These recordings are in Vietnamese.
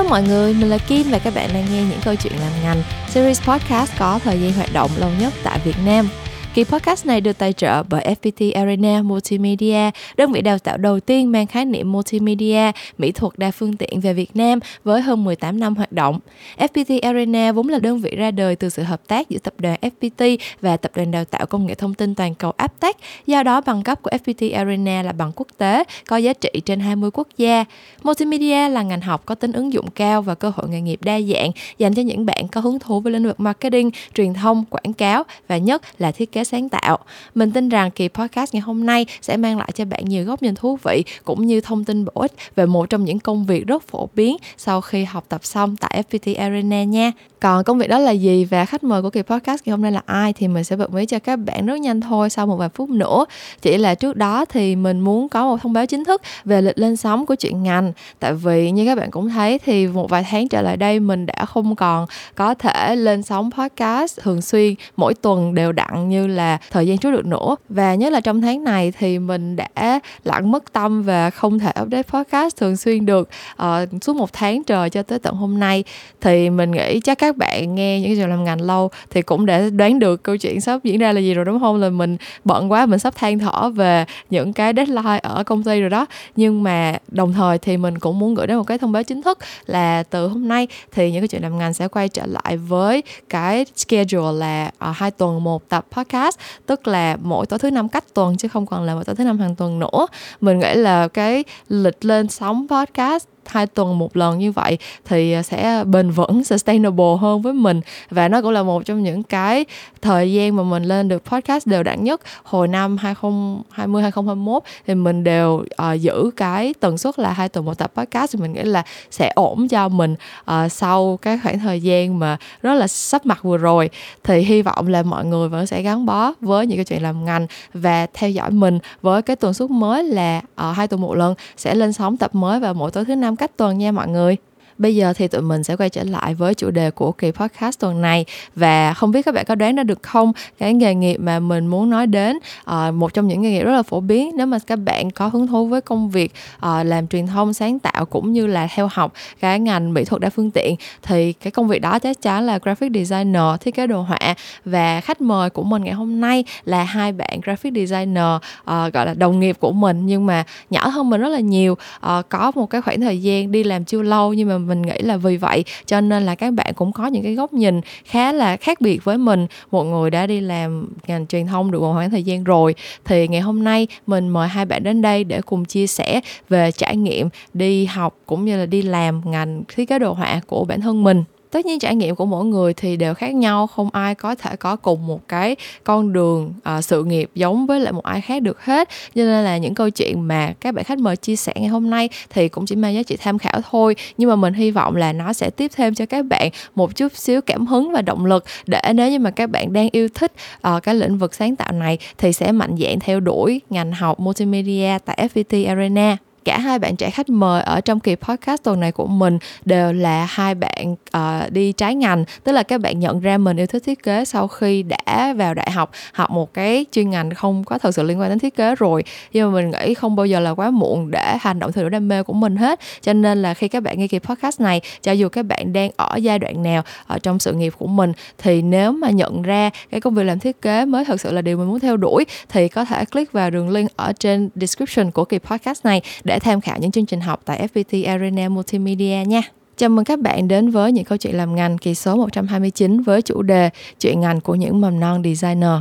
Hello mọi người, mình là Kim và các bạn đang nghe những câu chuyện làm ngành series podcast có thời gian hoạt động lâu nhất tại Việt Nam. Kỳ podcast này được tài trợ bởi FPT Arena Multimedia, đơn vị đào tạo đầu tiên mang khái niệm multimedia, mỹ thuật đa phương tiện về Việt Nam với hơn 18 năm hoạt động. FPT Arena vốn là đơn vị ra đời từ sự hợp tác giữa tập đoàn FPT và tập đoàn đào tạo công nghệ thông tin toàn cầu Aptech. Do đó, bằng cấp của FPT Arena là bằng quốc tế, có giá trị trên 20 quốc gia. Multimedia là ngành học có tính ứng dụng cao và cơ hội nghề nghiệp đa dạng dành cho những bạn có hứng thú với lĩnh vực marketing, truyền thông, quảng cáo và nhất là thiết kế kế sáng tạo. Mình tin rằng kỳ podcast ngày hôm nay sẽ mang lại cho bạn nhiều góc nhìn thú vị cũng như thông tin bổ ích về một trong những công việc rất phổ biến sau khi học tập xong tại FPT Arena nha. Còn công việc đó là gì và khách mời của kỳ podcast ngày hôm nay là ai thì mình sẽ bật mí cho các bạn rất nhanh thôi sau một vài phút nữa. Chỉ là trước đó thì mình muốn có một thông báo chính thức về lịch lên sóng của chuyện ngành. Tại vì như các bạn cũng thấy thì một vài tháng trở lại đây mình đã không còn có thể lên sóng podcast thường xuyên, mỗi tuần đều đặn như là thời gian trước được nữa. Và nhất là trong tháng này thì mình đã lặng mất tâm và không thể update podcast thường xuyên được uh, suốt một tháng trời cho tới tận hôm nay. Thì mình nghĩ chắc các bạn nghe những cái chuyện làm ngành lâu thì cũng để đoán được câu chuyện sắp diễn ra là gì rồi đúng không? Là mình bận quá mình sắp than thở về những cái deadline ở công ty rồi đó. Nhưng mà đồng thời thì mình cũng muốn gửi đến một cái thông báo chính thức là từ hôm nay thì những cái chuyện làm ngành sẽ quay trở lại với cái schedule là uh, hai tuần một tập podcast podcast, tức là mỗi tối thứ năm cách tuần chứ không còn là mỗi tối thứ năm hàng tuần nữa. Mình nghĩ là cái lịch lên sóng podcast hai tuần một lần như vậy thì à, sẽ bền vững sustainable hơn với mình. Và nó cũng là một trong những cái thời gian mà mình lên được podcast đều đặn nhất. Hồi năm 2020 2021 thì mình đều uh, giữ cái tần suất là hai tuần một tập podcast. Thì mình nghĩ là sẽ ổn cho mình uh, sau cái khoảng thời gian mà rất là sắp mặt vừa rồi. Thì hy vọng là mọi người vẫn sẽ gắn bó với những cái chuyện làm ngành và theo dõi mình với cái tần suất mới là uh, hai tuần một lần sẽ lên sóng tập mới vào mỗi tối thứ năm cách tuần nha mọi người. Bây giờ thì tụi mình sẽ quay trở lại với chủ đề của kỳ podcast tuần này. Và không biết các bạn có đoán ra được không? Cái nghề nghiệp mà mình muốn nói đến uh, một trong những nghề nghiệp rất là phổ biến nếu mà các bạn có hứng thú với công việc uh, làm truyền thông sáng tạo cũng như là theo học cái ngành mỹ thuật đa phương tiện thì cái công việc đó chắc chắn là graphic designer thiết kế đồ họa. Và khách mời của mình ngày hôm nay là hai bạn graphic designer uh, gọi là đồng nghiệp của mình nhưng mà nhỏ hơn mình rất là nhiều. Uh, có một cái khoảng thời gian đi làm chưa lâu nhưng mà mình nghĩ là vì vậy, cho nên là các bạn cũng có những cái góc nhìn khá là khác biệt với mình. Một người đã đi làm ngành truyền thông được một khoảng thời gian rồi, thì ngày hôm nay mình mời hai bạn đến đây để cùng chia sẻ về trải nghiệm đi học cũng như là đi làm ngành thiết kế đồ họa của bản thân mình tất nhiên trải nghiệm của mỗi người thì đều khác nhau không ai có thể có cùng một cái con đường uh, sự nghiệp giống với lại một ai khác được hết. Cho nên là những câu chuyện mà các bạn khách mời chia sẻ ngày hôm nay thì cũng chỉ mang giá trị tham khảo thôi. Nhưng mà mình hy vọng là nó sẽ tiếp thêm cho các bạn một chút xíu cảm hứng và động lực để nếu như mà các bạn đang yêu thích uh, cái lĩnh vực sáng tạo này thì sẽ mạnh dạn theo đuổi ngành học multimedia tại FPT Arena cả hai bạn trẻ khách mời ở trong kỳ podcast tuần này của mình đều là hai bạn uh, đi trái ngành. Tức là các bạn nhận ra mình yêu thích thiết kế sau khi đã vào đại học học một cái chuyên ngành không có thật sự liên quan đến thiết kế rồi. Nhưng mà mình nghĩ không bao giờ là quá muộn để hành động theo đuổi đam mê của mình hết. Cho nên là khi các bạn nghe kỳ podcast này cho dù các bạn đang ở giai đoạn nào ở trong sự nghiệp của mình thì nếu mà nhận ra cái công việc làm thiết kế mới thật sự là điều mình muốn theo đuổi thì có thể click vào đường link ở trên description của kỳ podcast này để tham khảo những chương trình học tại FPT Arena Multimedia nha. Chào mừng các bạn đến với những câu chuyện làm ngành kỳ số 129 với chủ đề chuyện ngành của những mầm non designer.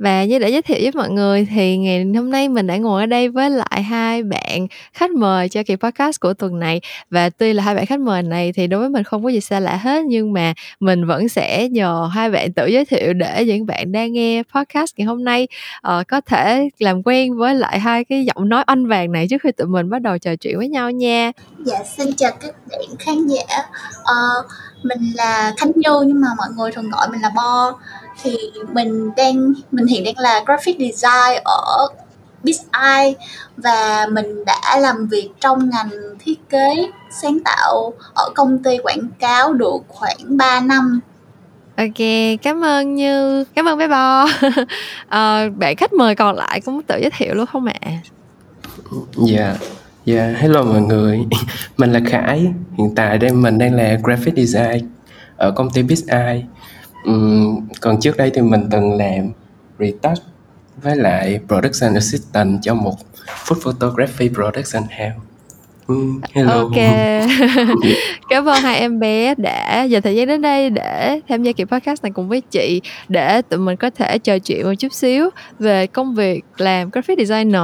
Và như đã giới thiệu với mọi người thì ngày hôm nay mình đã ngồi ở đây với lại hai bạn khách mời cho kỳ podcast của tuần này và tuy là hai bạn khách mời này thì đối với mình không có gì xa lạ hết nhưng mà mình vẫn sẽ nhờ hai bạn tự giới thiệu để những bạn đang nghe podcast ngày hôm nay uh, có thể làm quen với lại hai cái giọng nói anh vàng này trước khi tụi mình bắt đầu trò chuyện với nhau nha. Dạ xin chào các bạn khán giả. Uh, mình là Khánh Như nhưng mà mọi người thường gọi mình là Bo thì mình đang mình hiện đang là graphic design ở BizEye và mình đã làm việc trong ngành thiết kế sáng tạo ở công ty quảng cáo được khoảng 3 năm Ok, cảm ơn Như, cảm ơn bé Bo. à, bạn khách mời còn lại cũng tự giới thiệu luôn không ạ? Dạ, Yeah, hello mọi người. Mình là Khải. Hiện tại đây mình đang là graphic design ở công ty BizEye. Ừm, còn trước đây thì mình từng làm retouch với lại production assistant cho một food photography production house. Ừm, hello. Ok. Cảm ơn hai em bé đã dành thời gian đến đây để tham gia kỳ podcast này cùng với chị để tụi mình có thể trò chuyện một chút xíu về công việc làm graphic designer.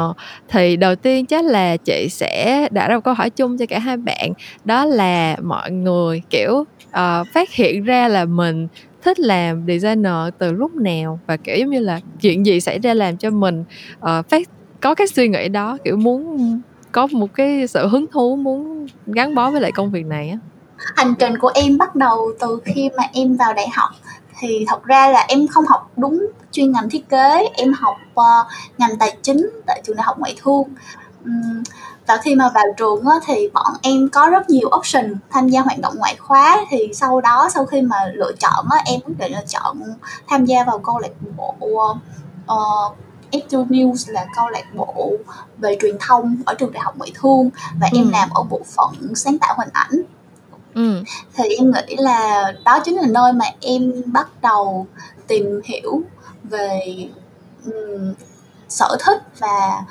Thì đầu tiên chắc là chị sẽ đặt ra một câu hỏi chung cho cả hai bạn đó là mọi người kiểu uh, phát hiện ra là mình thích làm designer từ lúc nào và kiểu giống như là chuyện gì xảy ra làm cho mình uh, phát có cái suy nghĩ đó kiểu muốn có một cái sự hứng thú muốn gắn bó với lại công việc này á? Hành trình của em bắt đầu từ khi mà em vào đại học. Thì thật ra là em không học đúng chuyên ngành thiết kế em học uh, ngành tài chính tại trường đại học ngoại thương. Um, và khi mà vào trường á, thì bọn em có rất nhiều option tham gia hoạt động ngoại khóa thì sau đó sau khi mà lựa chọn á, em quyết định là chọn tham gia vào câu lạc bộ uh, Edu News là câu lạc bộ về truyền thông ở trường đại học ngoại thương và ừ. em làm ở bộ phận sáng tạo hình ảnh ừ. thì em nghĩ là đó chính là nơi mà em bắt đầu tìm hiểu về um, sở thích và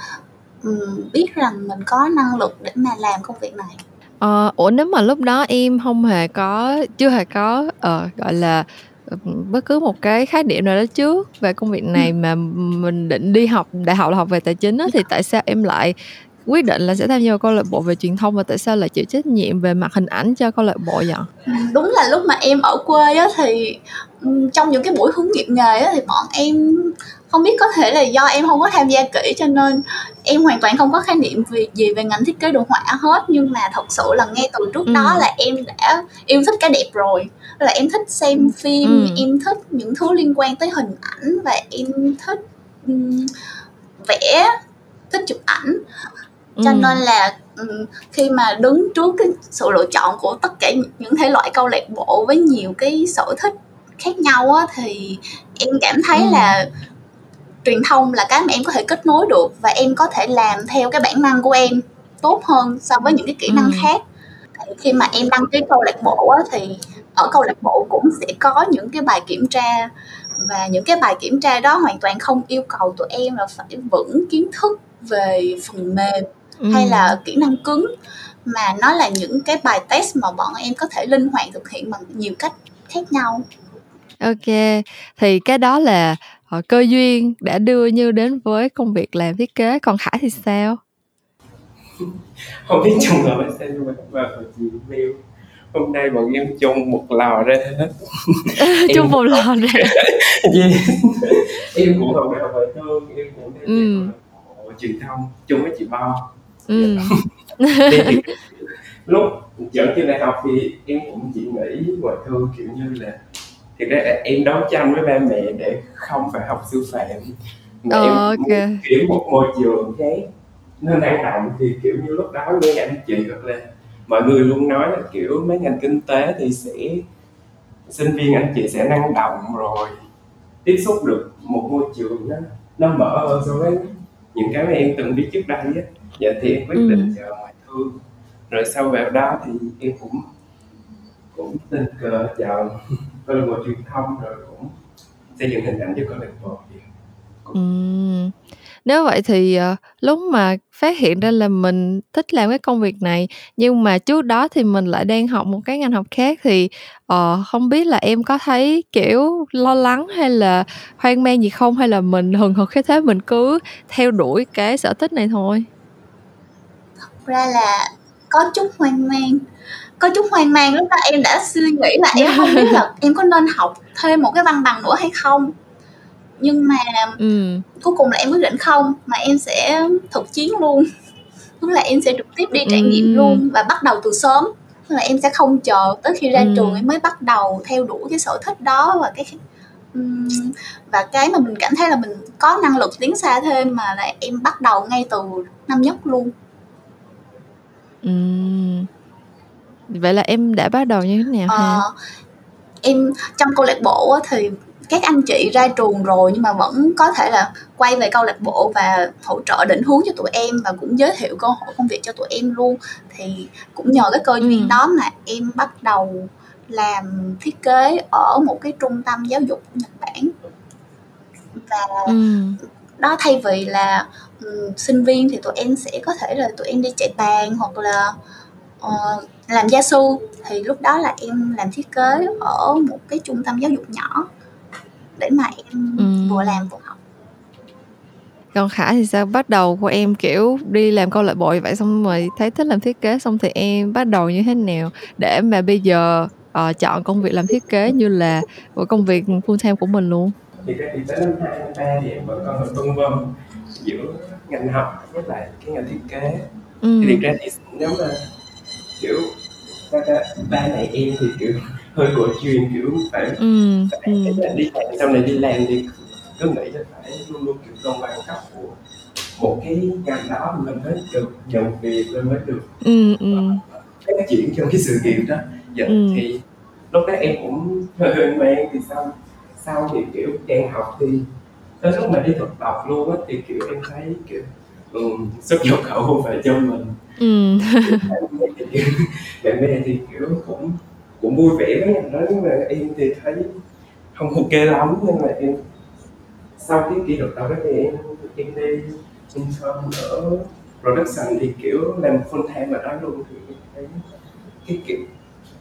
biết rằng mình có năng lực để mà làm công việc này. Ờ, ủa nếu mà lúc đó em không hề có chưa hề có uh, gọi là bất cứ một cái khái niệm nào đó trước về công việc này mà mình định đi học đại học là học về tài chính á, thì tại sao em lại quyết định là sẽ tham gia vào câu lạc bộ về truyền thông và tại sao lại chịu trách nhiệm về mặt hình ảnh cho câu lạc bộ vậy? Đúng là lúc mà em ở quê á thì trong những cái buổi hướng nghiệp nghề á thì bọn em không biết có thể là do em không có tham gia kỹ cho nên em hoàn toàn không có khái niệm về gì về ngành thiết kế đồ họa hết nhưng mà thật sự là ngay từ trước ừ. đó là em đã yêu thích cái đẹp rồi là em thích xem phim ừ. em thích những thứ liên quan tới hình ảnh và em thích um, vẽ thích chụp ảnh cho ừ. nên là khi mà đứng trước cái sự lựa chọn của tất cả những thể loại câu lạc bộ với nhiều cái sở thích khác nhau á thì em cảm thấy ừ. là truyền thông là cái mà em có thể kết nối được và em có thể làm theo cái bản năng của em tốt hơn so với những cái kỹ năng ừ. khác khi mà em đăng ký câu lạc bộ á, thì ở câu lạc bộ cũng sẽ có những cái bài kiểm tra và những cái bài kiểm tra đó hoàn toàn không yêu cầu tụi em là phải vững kiến thức về phần mềm ừ. hay là kỹ năng cứng mà nó là những cái bài test mà bọn em có thể linh hoạt thực hiện bằng nhiều cách khác nhau ok thì cái đó là uh, cơ duyên đã đưa như đến với công việc làm thiết kế. Còn khải thì sao? Không biết chung hợp sao nhưng mà và chị mail hôm nay bọn em chung một lò ra. Hết chung một lò ra. Yes. em cũng học đại học ngoại thương em cũng đang ừ. truyền thông chung với chị bo. Ừ. thì, lúc dẫn trên đại học thì em cũng chỉ nghĩ ngoại thương kiểu như là thì ra em đấu tranh với ba mẹ để không phải học sư phạm. Mà oh, em okay. kiểu một môi trường khác. Nó năng động thì kiểu như lúc đó nghe anh chị hoặc là mọi người luôn nói là kiểu mấy ngành kinh tế thì sẽ sinh viên anh chị sẽ năng động rồi tiếp xúc được một môi trường nó nó mở hơn so với những cái mà em từng biết trước đây á. Dạ thì em quyết định ừ. ngoại thương. Rồi sau vào đó thì em cũng cũng tình cờ chọn câu lạc bộ truyền thông rồi cũng xây dựng hình ảnh cho câu lạc bộ Ừ. Nếu vậy thì, ờ, lúc mà phát hiện ra là mình thích làm cái công việc này, nhưng mà trước đó thì mình lại đang học một cái ngành học khác thì, ờ, không biết là em có thấy, kiểu, lo lắng hay là hoang mang gì không? Hay là mình hừng hực khí thế mình cứ theo đuổi cái sở thích này thôi? Thật ra là có chút hoang mang, có chút hoang mang lúc đó em đã suy nghĩ là em không biết là em có nên học thêm một cái văn bằng nữa hay không? nhưng mà ừ. cuối cùng là em quyết định không mà em sẽ thực chiến luôn tức là em sẽ trực tiếp đi trải nghiệm ừ. luôn và bắt đầu từ sớm tức là em sẽ không chờ tới khi ra ừ. trường em mới bắt đầu theo đuổi cái sở thích đó và cái và cái mà mình cảm thấy là mình có năng lực tiến xa thêm mà là em bắt đầu ngay từ năm nhất luôn ừ. Vậy là em đã bắt đầu như thế nào ờ, em trong câu lạc bộ thì các anh chị ra trường rồi nhưng mà vẫn có thể là quay về câu lạc bộ và hỗ trợ định hướng cho tụi em và cũng giới thiệu cơ hội công việc cho tụi em luôn thì cũng nhờ cái cơ duyên ừ. đó mà em bắt đầu làm thiết kế ở một cái trung tâm giáo dục Nhật Bản và ừ. đó thay vì là um, sinh viên thì tụi em sẽ có thể là tụi em đi chạy bàn hoặc là uh, làm gia sư thì lúc đó là em làm thiết kế ở một cái trung tâm giáo dục nhỏ để mà em ừ. vừa làm vừa học. Còn khả thì sao? Bắt đầu của em kiểu đi làm câu lạc bộ vậy xong rồi thấy thích làm thiết kế xong thì em bắt đầu như thế nào? Để mà bây giờ uh, chọn công việc làm thiết kế như là một công việc full time của mình luôn. Thì cái thì tới năm hai năm ba thì em vẫn còn hơi phân vân giữa ngành học với lại cái ngành thiết kế. Ừ. thì thực ra thì nếu mà kiểu ba, ba mẹ em thì kiểu hơi cổ truyền kiểu phải, ừ. phải ừ. đi làm sau này đi làm thì cứ nghĩ là phải luôn luôn kiểu công bằng cấp của một cái ngành đó mình mới được nhận việc mình mới được ừ, ừ. phát triển trong cái sự nghiệp đó dạ, ừ. thì lúc đó em cũng hơi hơi mang thì sau sau thì kiểu đang học thì tới lúc mà đi thực tập luôn á thì kiểu em thấy kiểu um, xuất nhập khẩu không phải cho mình ừ. bạn bè thì kiểu cũng cũng vui vẻ với ngành đó nhưng mà em thì thấy không ok lắm nhưng mà em sau cái kỹ thuật đó thì em em đi intern ở production thì kiểu làm full time ở đó luôn thì em thấy cái kiểu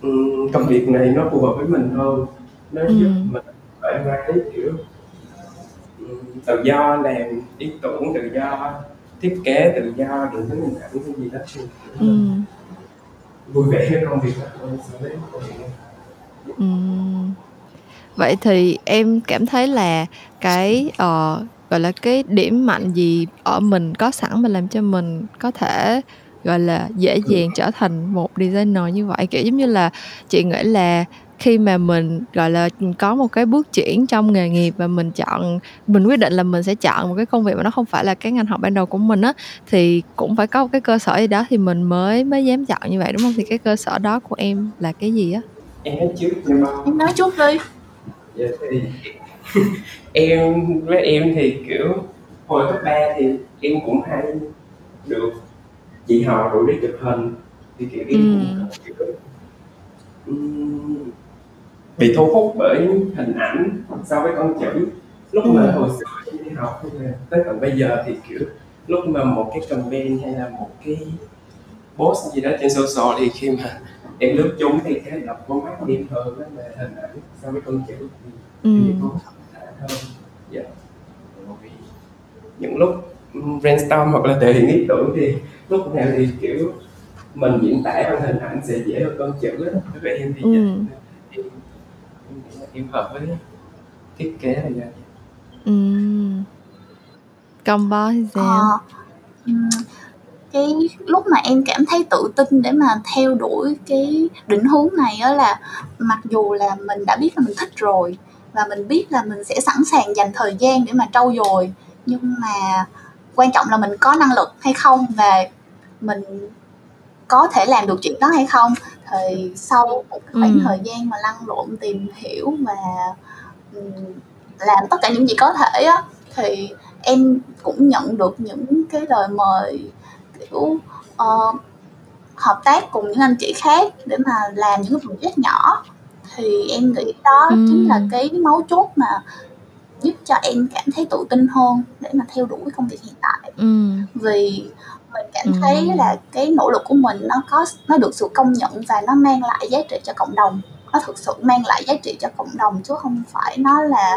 um, công việc này nó phù hợp với mình hơn nó ừ. giúp mình thoải mái kiểu um, tự do làm ý tưởng tự do thiết kế tự do định hướng hình ảnh gì đó ừ. vui vẻ với công việc hơn với công việc ừ. vậy thì em cảm thấy là cái uh, gọi là cái điểm mạnh gì ở mình có sẵn mà làm cho mình có thể gọi là dễ dàng trở thành một designer như vậy kiểu giống như là chị nghĩ là khi mà mình gọi là có một cái bước chuyển trong nghề nghiệp và mình chọn mình quyết định là mình sẽ chọn một cái công việc mà nó không phải là cái ngành học ban đầu của mình á thì cũng phải có một cái cơ sở gì đó thì mình mới mới dám chọn như vậy đúng không? Thì cái cơ sở đó của em là cái gì á? Em nói trước nhưng mà em nói chút đi. Dạ thì em với em thì kiểu hồi cấp 3 thì em cũng hay được chị họ rủ đi chụp hình thì kiểu em ừ. cũng kiểu, um, bị thu hút bởi hình ảnh so với con chữ. Lúc mà hồi xưa đi học tới tận bây giờ thì kiểu lúc mà một cái campaign hay là một cái post gì đó trên social thì khi mà em lướt chúng thì cái đọc con mắt em hơn đó là hình ảnh so với con chữ thì ừ. con hơn. Dạ. Những lúc brainstorm hoặc là thể hiện ý tưởng thì lúc nào thì kiểu mình diễn tả bằng hình ảnh sẽ dễ hơn con chữ đó với em thì ừ. dạ em hợp với thiết kế này vậy ừ. combo thì sao ờ, cái lúc mà em cảm thấy tự tin để mà theo đuổi cái định hướng này đó là mặc dù là mình đã biết là mình thích rồi và mình biết là mình sẽ sẵn sàng dành thời gian để mà trau dồi nhưng mà quan trọng là mình có năng lực hay không và mình có thể làm được chuyện đó hay không thì sau một khoảng ừ. thời gian mà lăn lộn tìm hiểu và làm tất cả những gì có thể á thì em cũng nhận được những cái lời mời kiểu uh, hợp tác cùng những anh chị khác để mà làm những cái project nhỏ thì em nghĩ đó ừ. chính là cái máu chốt mà giúp cho em cảm thấy tự tin hơn để mà theo đuổi công việc hiện tại ừ. vì mình cảm thấy là cái nỗ lực của mình nó có nó được sự công nhận và nó mang lại giá trị cho cộng đồng. Nó thực sự mang lại giá trị cho cộng đồng chứ không phải nó là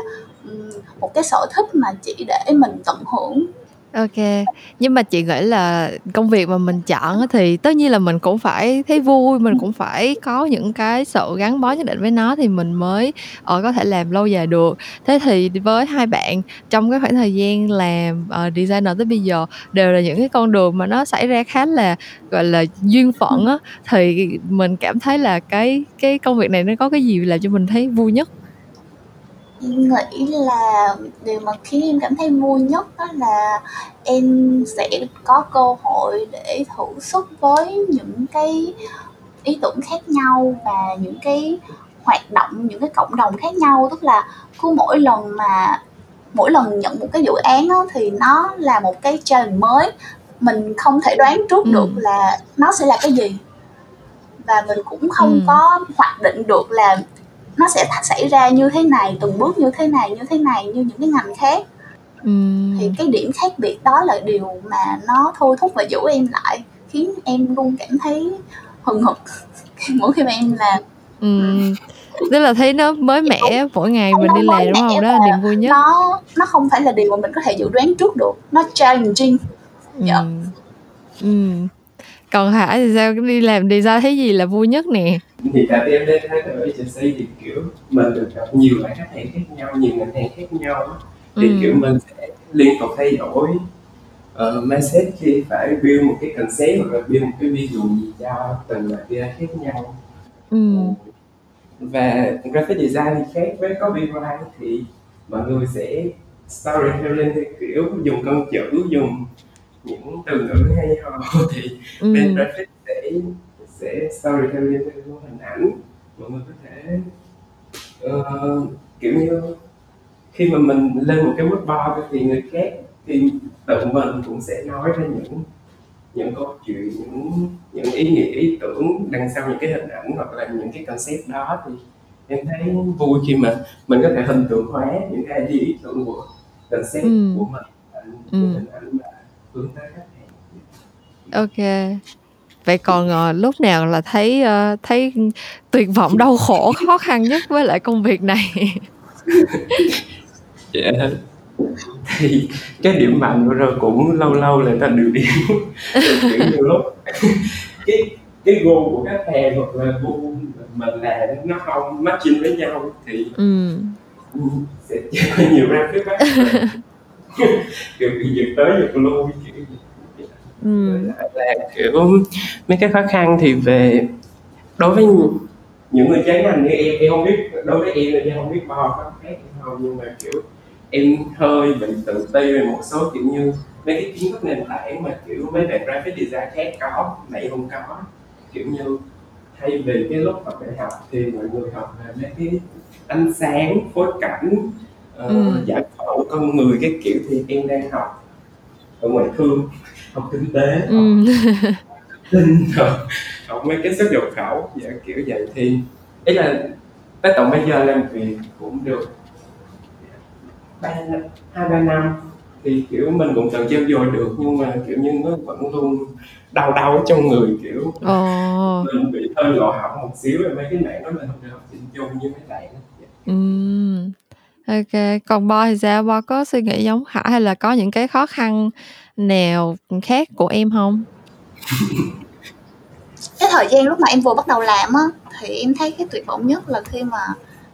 một cái sở thích mà chỉ để mình tận hưởng OK, nhưng mà chị nghĩ là công việc mà mình chọn thì tất nhiên là mình cũng phải thấy vui, mình cũng phải có những cái sự gắn bó nhất định với nó thì mình mới, ờ, có thể làm lâu dài được. Thế thì với hai bạn trong cái khoảng thời gian làm, ờ, designer tới bây giờ đều là những cái con đường mà nó xảy ra khá là, gọi là, duyên phận á, thì mình cảm thấy là cái cái công việc này nó có cái gì làm cho mình thấy vui nhất? Em nghĩ là điều mà khiến em cảm thấy vui nhất đó là em sẽ có cơ hội để thử sức với những cái ý tưởng khác nhau và những cái hoạt động những cái cộng đồng khác nhau tức là cứ mỗi lần mà mỗi lần nhận một cái dự án đó, thì nó là một cái challenge mới mình không thể đoán trước ừ. được là nó sẽ là cái gì và mình cũng không ừ. có hoạch định được là nó sẽ xảy ra như thế này từng bước như thế này như thế này như những cái ngành khác ừ. thì cái điểm khác biệt đó là điều mà nó thôi thúc và giữ em lại khiến em luôn cảm thấy hừng hực mỗi khi mà em làm ừ. tức là thấy nó mới mẻ mỗi ngày mình đi làm đúng không đó là niềm vui nhất nó nó không phải là điều mà mình có thể dự đoán trước được nó challenging dạ. ừ. ừ còn Hải thì sao? Đi làm đi ra thấy gì là vui nhất nè? Thì tại vì em đến thấy ở agency thì kiểu mình được gặp nhiều loại khách hàng khác nhau nhiều ngành hàng khác nhau thì ừ. kiểu mình sẽ liên tục thay đổi uh, mindset khi phải build một cái concept hoặc là build một cái visual gì cho từng loại kia khác nhau. Ừ. và graphic design thì khác. Với copyright thì mọi người sẽ storytelling theo kiểu dùng con chữ dùng những từ ngữ hay ho thì ừ. bên graphic sẽ sẽ storytelling theo hình ảnh mọi người có thể uh, kiểu như khi mà mình lên một cái webbar thì người khác thì tự mình cũng sẽ nói ra những những câu chuyện những những ý nghĩa ý tưởng đằng sau những cái hình ảnh hoặc là những cái concept đó thì em thấy vui khi mà mình có thể hình tượng hóa những cái ý tưởng của concept ừ. của mình thành ừ. hình ảnh mà hướng tới khách hàng ok. Vậy còn uh, lúc nào là thấy uh, thấy tuyệt vọng đau khổ khó khăn nhất với lại công việc này? Dạ. Yeah. thì cái điểm mạnh của rồi cũng lâu lâu là ta điều điểm kiểu nhiều lúc cái cái gu của khách hàng hoặc là gu mình là nó không matching với nhau thì ừ. sẽ nhiều ra cái bắt kiểu bị giật tới giật lui ừ. là kiểu mấy cái khó khăn thì về đối với những người trái ngành như em em không biết đối với em thì em không biết bao có khác không nhưng mà kiểu em hơi bị tự ti về một số kiểu như mấy cái kiến thức nền tảng mà kiểu mấy bạn graphic design khác có mà em không có kiểu như thay vì cái lúc học đại học thì mọi người học về mấy cái ánh sáng phối cảnh uh, ừ. giải phẫu con người cái kiểu thì em đang học ở ngoại thương học kinh tế ừ. học tin rồi học mấy cái xuất nhập khẩu dạ, kiểu vậy thì ý là tới tận bây giờ làm việc cũng được ba hai ba năm thì kiểu mình cũng tự trêu dồi được nhưng mà kiểu như nó vẫn luôn đau đau trong người kiểu oh. mình bị hơi lộ hỏng một xíu rồi mấy cái mạng đó mình không được học chỉnh chung như mấy bạn ừ. ok còn bo thì sao bo có suy nghĩ giống khả hay là có những cái khó khăn nào khác của em không cái thời gian lúc mà em vừa bắt đầu làm á thì em thấy cái tuyệt vọng nhất là khi mà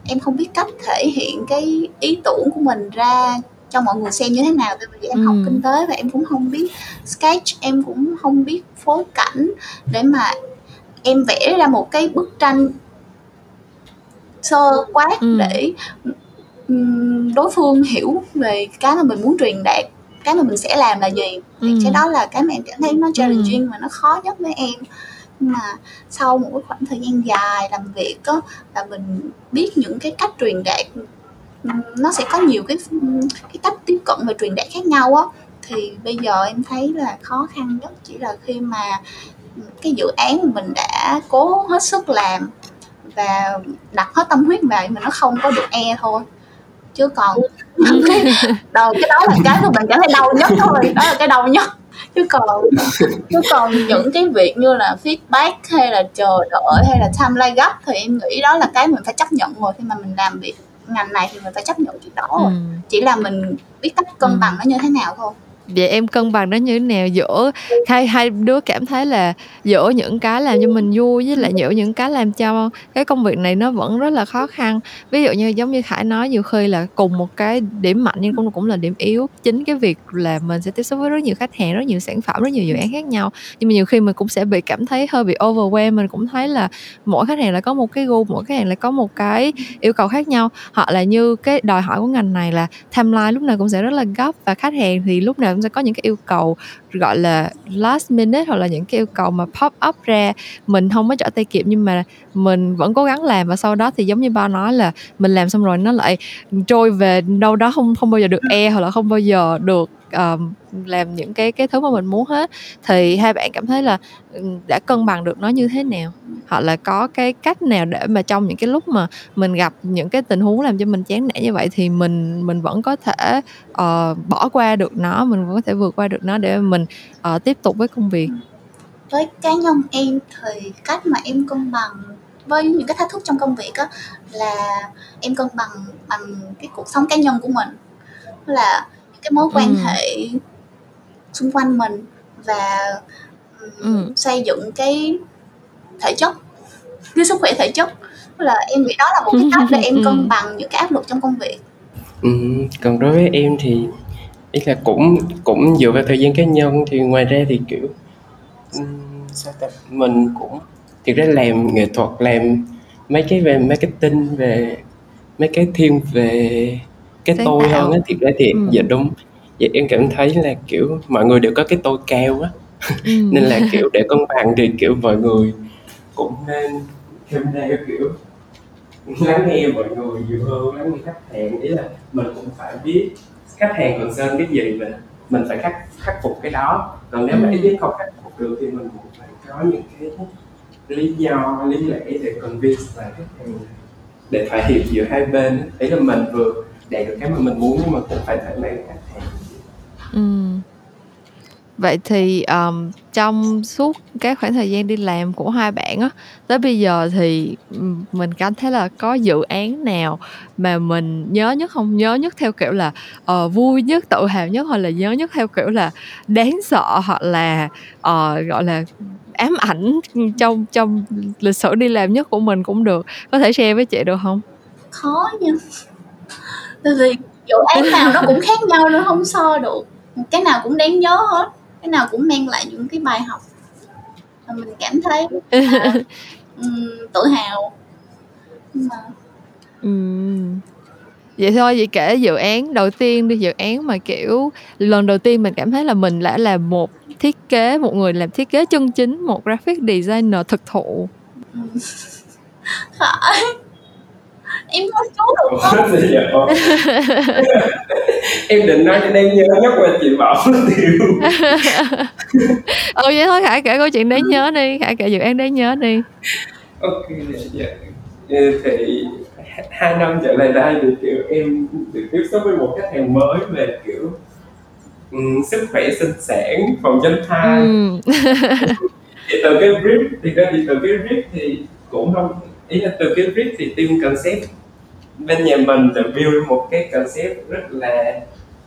em không biết cách thể hiện cái ý tưởng của mình ra cho mọi người xem như thế nào tại vì em ừ. học kinh tế và em cũng không biết sketch em cũng không biết phối cảnh để mà em vẽ ra một cái bức tranh sơ quát ừ. để đối phương hiểu về cái mà mình muốn truyền đạt cái mà mình sẽ làm là gì thì ừ. cái đó là cái mà em cảm thấy nó challenging ừ. và nó khó nhất với em nhưng mà sau một khoảng thời gian dài làm việc á là mình biết những cái cách truyền đạt nó sẽ có nhiều cái cái cách tiếp cận và truyền đạt khác nhau á thì bây giờ em thấy là khó khăn nhất chỉ là khi mà cái dự án mà mình đã cố hết sức làm và đặt hết tâm huyết vào mà nó không có được e thôi chứ còn đầu cái đó là cái mà mình cảm thấy đau nhất thôi. Đó là cái đau nhất. Chứ còn chứ còn những cái việc như là feedback hay là chờ đợi hay là timeline gấp thì em nghĩ đó là cái mình phải chấp nhận rồi. Khi mà mình làm việc ngành này thì mình phải chấp nhận chuyện đó rồi. Ừ. chỉ là mình biết cách cân ừ. bằng nó như thế nào thôi vậy em cân bằng nó như thế nào giữa hai hai đứa cảm thấy là giữa những cái làm cho mình vui với lại giữa những cái làm cho cái công việc này nó vẫn rất là khó khăn? Ví dụ như giống như khải nói, nhiều khi là cùng một cái điểm mạnh nhưng cũng cũng là điểm yếu. Chính cái việc là mình sẽ tiếp xúc với rất nhiều khách hàng, rất nhiều sản phẩm, rất nhiều dự án khác nhau. Nhưng mà nhiều khi mình cũng sẽ bị cảm thấy hơi bị overwhelm mình cũng thấy là mỗi khách hàng lại có một cái gu, mỗi khách hàng lại có một cái yêu cầu khác nhau. Họ là như cái đòi hỏi của ngành này là timeline lúc nào cũng sẽ rất là gấp và khách hàng thì lúc nào cũng sẽ có những cái yêu cầu, gọi là, last minute hoặc là những cái yêu cầu mà pop up ra. Mình không có trở tay kịp nhưng mà mình vẫn cố gắng làm và sau đó thì giống như bao nói là mình làm xong rồi nó lại trôi về đâu đó không không bao giờ được e hoặc là không bao giờ được um, làm những cái cái thứ mà mình muốn hết thì hai bạn cảm thấy là đã cân bằng được nó như thế nào? Hoặc là có cái cách nào để mà trong những cái lúc mà mình gặp những cái tình huống làm cho mình chán nản như vậy thì mình mình vẫn có thể uh, bỏ qua được nó mình vẫn có thể vượt qua được nó để mình uh, tiếp tục với công việc? Với cá nhân em thì cách mà em cân bằng với những cái thách thức trong công việc á là em cân bằng bằng cái cuộc sống cá nhân của mình. Là cái mối quan ừ. hệ xung quanh mình và ừ. xây dựng cái thể chất cái sức khỏe thể chất là em nghĩ đó là một cái cách để em cân ừ. bằng những cái áp lực trong công việc ừ, còn đối với em thì ý là cũng cũng dựa vào thời gian cá nhân thì ngoài ra thì kiểu sao ta mình cũng thực ra làm nghệ thuật làm mấy cái về marketing về mấy cái thiên về cái Sáng tôi hơn á thiệt ra thì ừ. dạ đúng. Vậy em cảm thấy là kiểu mọi người đều có cái tôi cao á. Ừ. nên là kiểu để cân bằng thì kiểu mọi người cũng nên thêm theo kiểu lắng nghe mọi người nhiều hơn lắng nghe khách hàng. Ý là mình cũng phải biết khách hàng cần sơn cái gì và mình phải khắc khắc phục cái đó. Còn nếu mà ý biết không khắc phục được thì mình cũng phải có những cái lý do lý lẽ để convince lại khách hàng để thỏa hiệp giữa hai bên ý là mình vừa đạt được cái mà mình muốn nhưng mà cũng phải thỏa mãn khách hàng ừ. vậy thì um, trong suốt cái khoảng thời gian đi làm của hai bạn á tới bây giờ thì mình cảm thấy là có dự án nào mà mình nhớ nhất không? Nhớ nhất theo kiểu là uh, vui nhất tự hào nhất hoặc là nhớ nhất theo kiểu là đáng sợ hoặc là uh, gọi là ám ảnh trong trong lịch sử đi làm nhất của mình cũng được. Có thể share với chị được không? Khó nha tại vì dự án nào nó cũng khác nhau nó không so được. Cái nào cũng đáng nhớ hết cái nào cũng mang lại những cái bài học mà mình cảm thấy là, um, tự hào. Nhưng mà um. vậy thôi vậy kể dự án đầu tiên đi dự án mà kiểu lần đầu tiên mình cảm thấy là mình đã là một thiết kế một người làm thiết kế chân chính một graphic designer thực thụ. Phải em có chú được không? Em định nói cho đang nhớ nhất là chị bảo tiêu ừ vậy thôi khải kể câu chuyện đáng nhớ đi. Khải kể dự án đáng nhớ đi. Ok dạ. Thì hai năm trở lại đây thì kiểu em được tiếp xúc với một khách hàng mới về kiểu um, sức khỏe sinh sản phòng tránh thai. Ừ. thì từ cái brief thì ra thì từ cái brief thì cũng không ý là từ cái brief thì team concept bên nhà mình đã build một cái concept rất là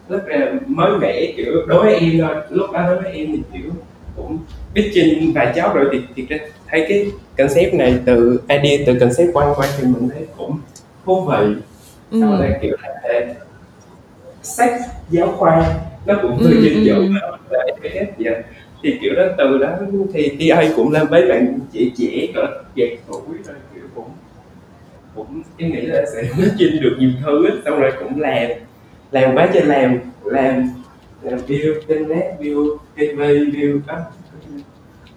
rất là mới mẻ kiểu đối với em thôi. Lúc đó đối với em thì kiểu cũng biết trình vài cháu rồi thì thì thấy cái concept này từ idea từ concept quanh quanh thì mình thấy cũng thú vị. Ừ. sau đó kiểu là sách giáo khoa nó cũng vừa dinh dưỡng và cái gì thì kiểu đó từ đó thì TA cũng là mấy bạn trẻ trẻ cỡ dẹt tuổi rồi cũng em nghĩ là sẽ nói chinh được nhiều thứ xong rồi cũng làm làm quá trên làm làm làm build trên net build TV build đó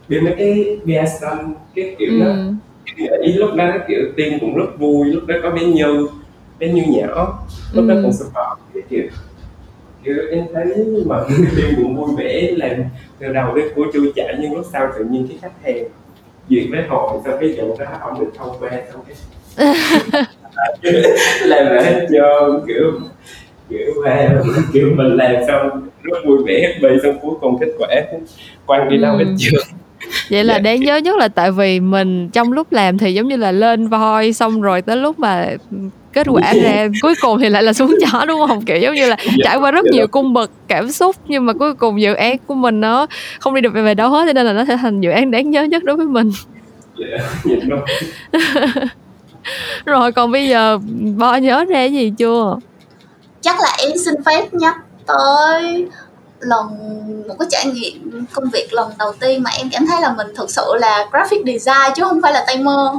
build mấy cái VSM cái kiểu đó ừ. ý lúc đó kiểu tiên cũng rất vui lúc đó có bé như bé như nhỏ lúc ừ. đó cũng support cái kiểu kiểu em thấy mà tiên cũng vui vẻ làm từ đầu đến cuối chui chạy nhưng lúc sau tự nhiên cái khách hàng duyệt với hội sau cái vụ đó không được thông qua xong cái làm lại trơn kiểu kiểu mà kiểu mình làm xong rất vui vẻ happy xong cuối cùng kết quả quăng đi đâu hết ừ. trơn vậy là dạ. đáng nhớ nhất là tại vì mình trong lúc làm thì giống như là lên voi xong rồi tới lúc mà kết quả ra cuối cùng thì lại là xuống chó đúng không kiểu giống như là dạ, trải qua rất dạ. nhiều cung bậc cảm xúc nhưng mà cuối cùng dự án của mình nó không đi được về đâu hết cho nên là nó sẽ thành dự án đáng nhớ nhất đối với mình rồi còn bây giờ bo nhớ ra gì chưa? Chắc là em xin phép nhắc tới lần một cái trải nghiệm công việc lần đầu tiên mà em cảm thấy là mình thực sự là graphic design chứ không phải là tay mơ.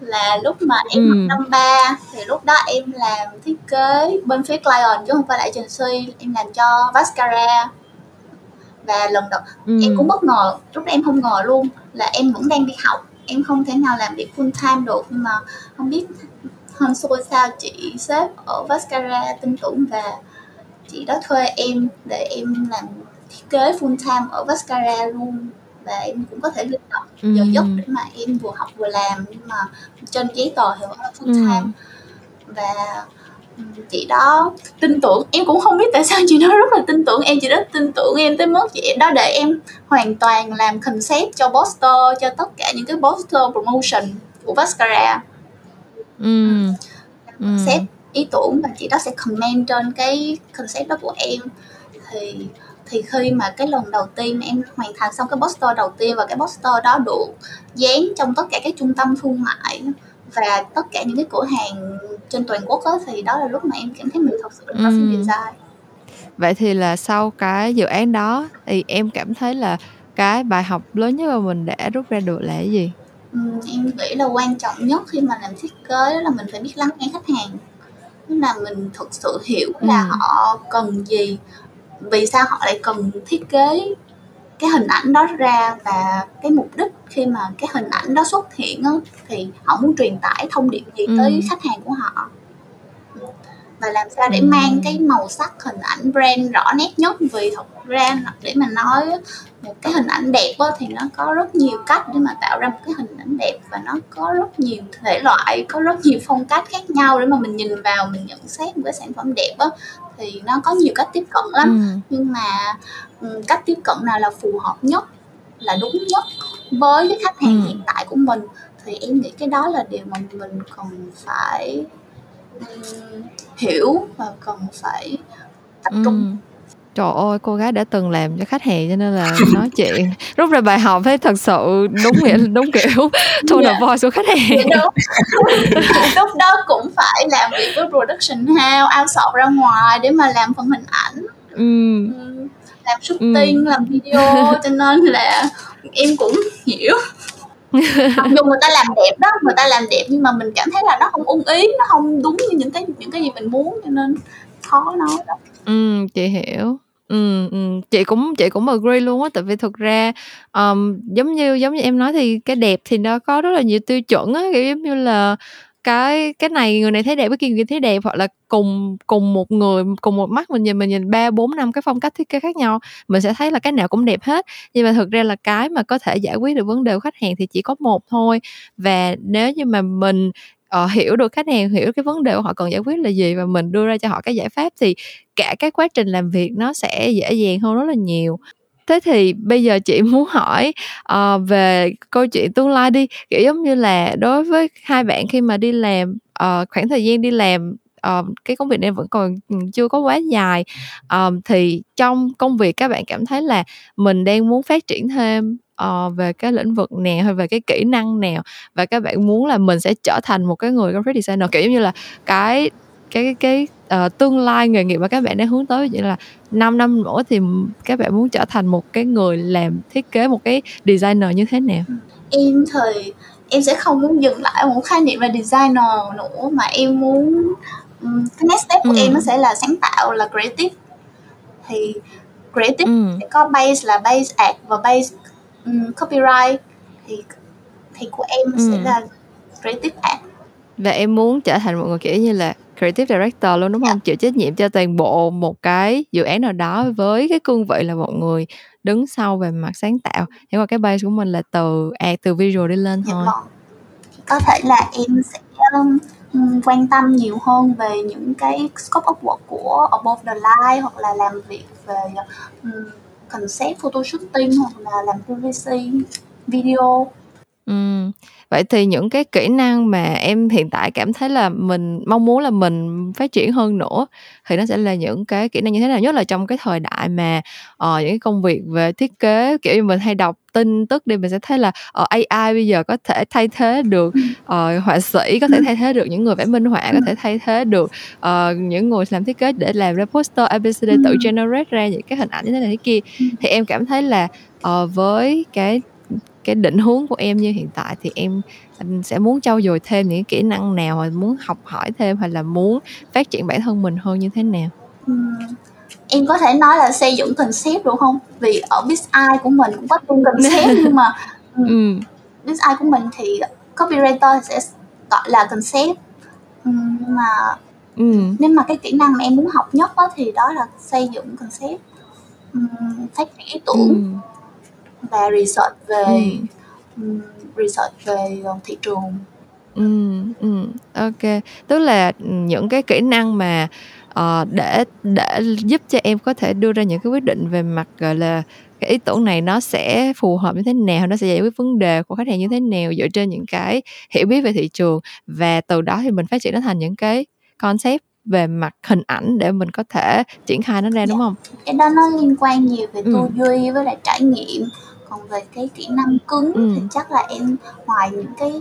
Là lúc mà em ừ. năm ba thì lúc đó em làm thiết kế bên phía client chứ không phải là agency. Em làm cho Vascara và lần đầu ừ. em cũng bất ngờ lúc đó em không ngờ luôn là em vẫn đang đi học em không thể nào làm việc full time được nhưng mà không biết hôm xui sao chị sếp ở Vascara tin tưởng và chị đó thuê em để em làm thiết kế full time ở Vascara luôn. Và em cũng có thể linh động giờ giấc để mà em vừa học vừa làm nhưng mà trên giấy tờ thì vẫn là full time. Ừ. và chị đó tin tưởng em cũng không biết tại sao chị đó rất là tin tưởng em. Chị đó tin tưởng em tới mức chị đó để em hoàn toàn làm concept cho poster cho tất cả những cái poster promotion của Vascara ừ. concept ừ. ý tưởng và chị đó sẽ comment trên cái concept đó của em. Thì thì khi mà cái lần đầu tiên em hoàn thành xong cái poster đầu tiên và cái poster đó được dán trong tất cả các trung tâm thương mại và tất cả những cái cửa hàng trên toàn quốc đó, thì đó là lúc mà em cảm thấy mình thật sự là graphic ừ. design vậy thì là sau cái dự án đó thì em cảm thấy là cái bài học lớn nhất mà mình đã rút ra được là cái gì ừ, em nghĩ là quan trọng nhất khi mà làm thiết kế đó là mình phải biết lắng nghe khách hàng tức là mình thực sự hiểu là ừ. họ cần gì vì sao họ lại cần thiết kế cái hình ảnh đó ra và cái mục đích khi mà cái hình ảnh đó xuất hiện á, thì họ muốn truyền tải thông điệp gì ừ. tới khách hàng của họ và làm sao để mang cái màu sắc hình ảnh brand rõ nét nhất vì thật ra để mà nói một cái hình ảnh đẹp thì nó có rất nhiều cách để mà tạo ra một cái hình ảnh đẹp và nó có rất nhiều thể loại có rất nhiều phong cách khác nhau để mà mình nhìn vào mình nhận xét một cái sản phẩm đẹp thì nó có nhiều cách tiếp cận lắm ừ. nhưng mà cách tiếp cận nào là phù hợp nhất là đúng nhất với cái khách hàng ừ. hiện tại của mình thì em nghĩ cái đó là điều mà mình cần phải um, hiểu và cần phải tập trung ừ. Trời ơi, cô gái đã từng làm cho khách hàng cho nên là nói chuyện rút ra bài học thấy thật sự đúng nghĩa đúng kiểu tone yeah. voice của khách hàng. Đúng. Lúc đó cũng phải làm việc với production house, outsource ra ngoài để mà làm phần hình ảnh. Ừ. Làm shooting, ừ. làm video cho nên là em cũng hiểu mặc dù người ta làm đẹp đó người ta làm đẹp nhưng mà mình cảm thấy là nó không ưng ý nó không đúng như những cái những cái gì mình muốn cho nên khó nói đó ừ chị hiểu. Ừ, chị cũng chị cũng agree luôn á, tại vì thực ra, um, giống như giống như em nói thì cái đẹp thì nó có rất là nhiều tiêu chuẩn á, kiểu, giống như là cái cái này người này thấy đẹp, cái kia người thấy đẹp, hoặc là cùng cùng một người, cùng một mắt mình nhìn mình nhìn ba bốn năm cái phong cách thiết kế khác nhau, mình sẽ thấy là cái nào cũng đẹp hết. Nhưng mà thực ra là cái mà có thể giải quyết được vấn đề của khách hàng thì chỉ có một thôi. Và nếu như mà mình ờ, hiểu được khách hàng hiểu cái vấn đề của họ cần giải quyết là gì và mình đưa ra cho họ cái giải pháp thì cả cái quá trình làm việc nó sẽ dễ dàng hơn rất là nhiều thế thì bây giờ chị muốn hỏi uh, về câu chuyện tương lai đi. Kiểu giống như là đối với hai bạn khi mà đi làm uh, khoảng thời gian đi làm uh, cái công việc này vẫn còn ừ, chưa có quá dài uh, thì trong công việc các bạn cảm thấy là mình đang muốn phát triển thêm uh, về cái lĩnh vực nào hay về cái kỹ năng nào và các bạn muốn là mình sẽ trở thành một cái người graphic designer kiểu như là cái cái cái, uh, tương lai nghề nghiệp mà các bạn đang hướng tới vậy là 5 năm nữa thì các bạn muốn trở thành một cái người làm thiết kế một cái designer như thế nào em thì em sẽ không muốn dừng lại một khái niệm về designer nữa mà em muốn cái next step của ừ. em nó sẽ là sáng tạo là creative thì creative ừ. sẽ có base là base art và base um, copyright thì thì của em ừ. sẽ là creative art và em muốn trở thành một người kiểu như là creative director luôn đúng không? Chịu trách nhiệm cho toàn bộ một cái dự án nào đó với cái cương vị là một người đứng sau về mặt sáng tạo. Nhưng mà cái base của mình là từ art từ visual đi lên dạ thôi. Vâng. có thể là em sẽ um, quan tâm nhiều hơn về những cái scope of work của above the line hoặc là làm việc về um, concept photoshooting hoặc là làm PVC video Ừm, vậy thì những cái kỹ năng mà em hiện tại cảm thấy là mình mong muốn là mình phát triển hơn nữa thì nó sẽ là những cái kỹ năng như thế nào? Nhất là trong cái thời đại mà, ờ, những cái công việc về thiết kế, kiểu như, mình hay đọc tin tức đi, mình sẽ thấy là, ờ, AI bây giờ có thể thay thế được, ờ, họa sĩ, có thể thay thế được những người vẽ minh họa, có thể thay thế được, ờ, những người làm thiết kế để làm ra poster ABCD tự generate ra những cái hình ảnh như thế này thế kia. Thì em cảm thấy là, ờ, với cái cái định hướng của em như hiện tại thì em sẽ muốn trau dồi thêm những kỹ năng nào hoặc muốn học hỏi thêm hay là muốn phát triển bản thân mình hơn như thế nào em có thể nói là xây dựng concept được không vì ở BizEye của mình cũng có chung concept nhưng mà ừ. BizEye của mình thì copywriter sẽ gọi là concept nhưng mà ừ. nếu mà cái kỹ năng mà em muốn học nhất đó, thì đó là xây dựng concept phát triển ý tưởng ừ. Và research về ừ. research về thị trường. Ừ, ừ, ok. Tức là những cái kỹ năng mà uh, để để giúp cho em có thể đưa ra những cái quyết định về mặt gọi là cái ý tưởng này nó sẽ phù hợp như thế nào nó sẽ giải quyết vấn đề của khách hàng như thế nào dựa trên những cái hiểu biết về thị trường. Và từ đó thì mình phát triển nó thành những cái concept về mặt hình ảnh để mình có thể triển khai nó ra dạ. đúng không? Cái đó nó liên quan nhiều về tư ừ. duy với lại trải nghiệm còn về cái kỹ năng cứng ừ. thì chắc là em ngoài những cái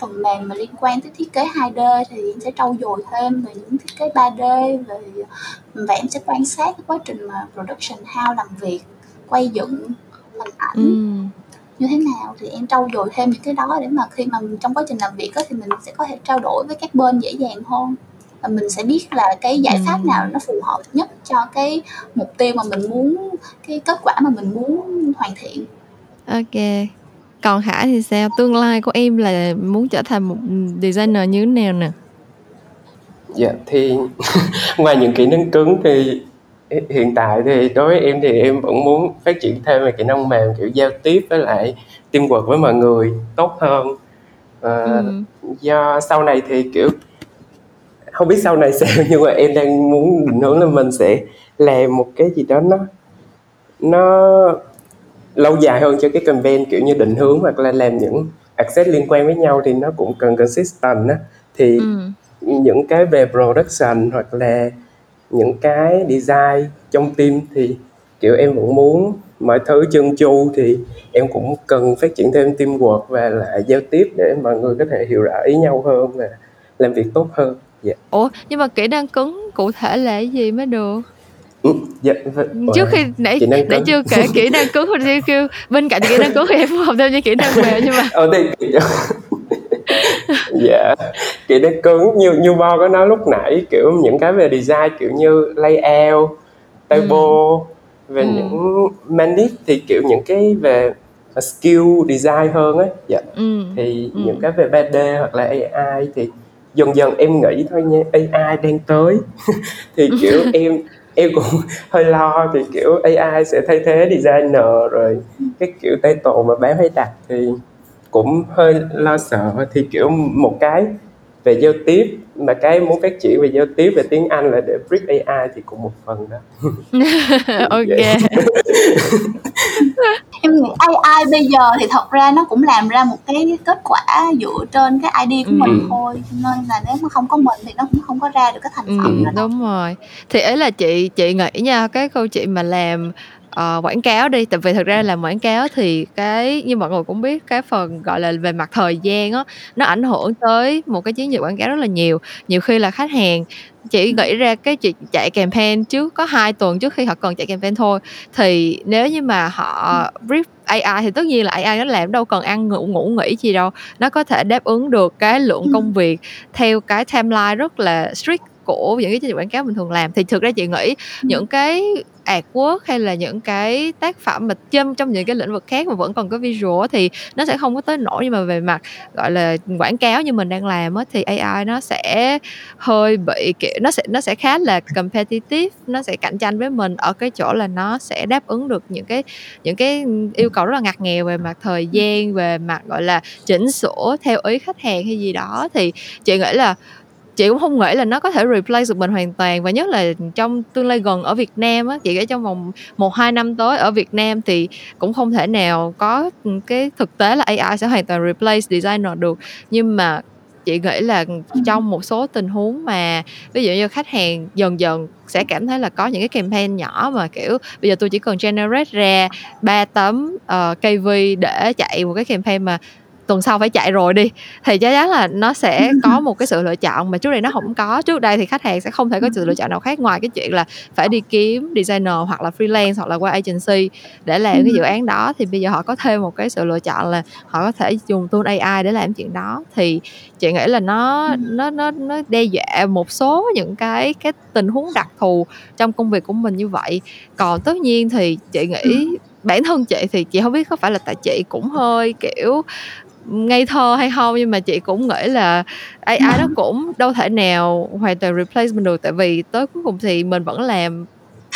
phần mềm mà liên quan tới thiết kế 2D thì em sẽ trau dồi thêm về những thiết kế 3D về và em sẽ quan sát cái quá trình mà production house làm việc quay dựng hình ảnh ừ. như thế nào thì em trau dồi thêm những cái đó để mà khi mà trong quá trình làm việc đó, thì mình sẽ có thể trao đổi với các bên dễ dàng hơn và mình sẽ biết là cái giải pháp nào nó phù hợp nhất cho cái mục tiêu mà mình muốn cái kết quả mà mình muốn hoàn thiện. Ok. Còn khả thì sao? Tương lai của em là muốn trở thành một designer như thế nào nè? Dạ thì ngoài những kỹ năng cứng thì hiện tại thì đối với em thì em vẫn muốn phát triển thêm về kỹ năng mềm kiểu giao tiếp với lại teamwork với mọi người tốt hơn. À, ừ. do sau này thì kiểu không biết sau này sao nhưng mà em đang muốn định hướng là mình sẽ làm một cái gì đó nó nó lâu dài hơn cho cái campaign kiểu như định hướng hoặc là làm những access liên quan với nhau thì nó cũng cần consistent á thì ừ. những cái về production hoặc là những cái design trong team thì kiểu em vẫn muốn mọi thứ chân chu thì em cũng cần phát triển thêm teamwork và lại giao tiếp để mọi người có thể hiểu rõ ý nhau hơn và làm việc tốt hơn dạ ủa nhưng mà kỹ năng cứng cụ thể là cái gì mới được ừ, dạ, trước khi nãy để chưa kể kỹ năng cứng thì kêu bên cạnh kỹ năng cứng thì em học thêm những kỹ năng mềm nhưng mà ờ, thì, dạ kỹ năng cứng như như bo có nói lúc nãy kiểu những cái về design kiểu như layout table ừ. về ừ. những manip thì kiểu những cái về skill design hơn á dạ ừ. thì ừ. những cái về 3D hoặc là AI thì dần dần em nghĩ thôi nha AI đang tới. Thì kiểu em em cũng hơi lo thì kiểu AI sẽ thay thế designer rồi cái kiểu tay title mà bán hay đặt thì cũng hơi lo sợ. Thì kiểu một cái về giao tiếp mà cái muốn phát triển về giao tiếp về tiếng Anh là để brick AI thì cũng một phần đó. Ok. Em nghĩ AI bây giờ thì thật ra nó cũng làm ra một cái kết quả dựa trên cái ID của ừ. mình thôi. Nên là nếu mà không có mình thì nó cũng không có ra được cái thành phẩm ừ, đó. đúng rồi. Thì ấy là chị chị nghĩ nha cái câu chuyện mà làm uh, quảng cáo đi tại vì thực ra làm quảng cáo thì cái như mọi người cũng biết cái phần gọi là về mặt thời gian á nó ảnh hưởng tới một cái chiến dịch quảng cáo rất là nhiều. Nhiều khi là khách hàng chỉ nghĩ ra cái chuyện chạy campaign trước có hai tuần trước khi họ cần chạy campaign thôi. Thì nếu như mà họ brief AI thì tất nhiên là AI nó làm đâu cần ăn ngủ ngủ nghỉ gì đâu. Nó có thể đáp ứng được cái lượng công việc theo cái timeline rất là strict của những cái chương trình quảng cáo mình thường làm. Thì thực ra chị nghĩ những cái artwork hay là những cái tác phẩm mà châm trong những cái lĩnh vực khác mà vẫn còn có visual thì nó sẽ không có tới nổi nhưng mà về mặt, gọi là, quảng cáo như mình đang làm á thì AI nó sẽ hơi bị, kiểu, nó sẽ nó sẽ khá là competitive, nó sẽ cạnh tranh với mình ở cái chỗ là nó sẽ đáp ứng được những cái những cái yêu cầu rất là ngặt nghèo về mặt thời gian, về mặt, gọi là, chỉnh sửa theo ý khách hàng hay gì đó. Thì chị nghĩ là chị cũng không nghĩ là nó có thể replace được mình hoàn toàn và nhất là trong tương lai gần ở Việt Nam á chị nghĩ trong vòng một hai năm tới ở Việt Nam thì cũng không thể nào có cái thực tế là AI sẽ hoàn toàn replace designer được. Nhưng mà chị nghĩ là trong một số tình huống mà ví dụ như khách hàng dần dần sẽ cảm thấy là có những cái campaign nhỏ mà kiểu bây giờ tôi chỉ cần generate ra ba tấm ờ, uh, KV để chạy một cái campaign mà tuần sau phải chạy rồi đi thì chắc chắn là nó sẽ có một cái sự lựa chọn mà trước đây nó không có. Trước đây thì khách hàng sẽ không thể có sự lựa chọn nào khác ngoài cái chuyện là phải đi kiếm designer hoặc là freelance hoặc là qua agency để làm cái dự án đó. Thì bây giờ họ có thêm một cái sự lựa chọn là họ có thể dùng tool AI để làm chuyện đó. Thì chị nghĩ là nó nó nó nó đe dọa một số những cái cái tình huống đặc thù trong công việc của mình như vậy. Còn tất nhiên thì chị nghĩ bản thân chị thì chị không biết có phải là tại chị cũng hơi kiểu ngây thơ hay không nhưng mà chị cũng nghĩ là AI nó cũng đâu thể nào hoàn toàn replace mình được. Tại vì tới cuối cùng thì mình vẫn làm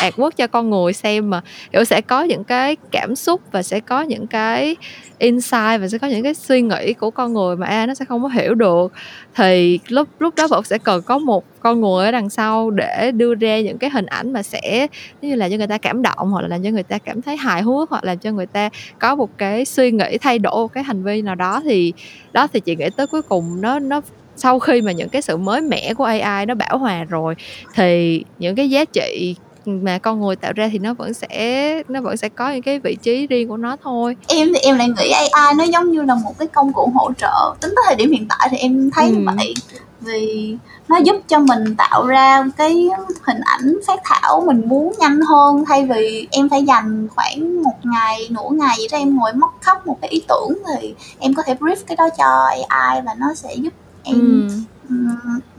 artwork cho con người xem mà, kiểu, sẽ có những cái cảm xúc và sẽ có những cái insight và sẽ có những cái suy nghĩ của con người mà AI nó sẽ không có hiểu được. Thì lúc lúc đó vẫn sẽ cần có một con người ở đằng sau để đưa ra những cái hình ảnh mà sẽ như là, cho người ta cảm động hoặc là làm cho người ta cảm thấy hài hước hoặc là cho người ta có một cái suy nghĩ thay đổi, một cái hành vi nào đó thì đó thì chị nghĩ tới cuối cùng nó nó, sau khi mà những cái sự mới mẻ của AI nó bảo hòa rồi thì những cái giá trị mà con người tạo ra thì nó vẫn sẽ nó vẫn sẽ có những cái vị trí riêng của nó thôi em thì em lại nghĩ AI nó giống như là một cái công cụ hỗ trợ tính tới thời điểm hiện tại thì em thấy ừ. như vậy vì nó giúp cho mình tạo ra cái hình ảnh phát thảo mình muốn nhanh hơn thay vì em phải dành khoảng một ngày nửa ngày vậy đó em ngồi móc khóc một cái ý tưởng thì em có thể brief cái đó cho AI và nó sẽ giúp em ừ.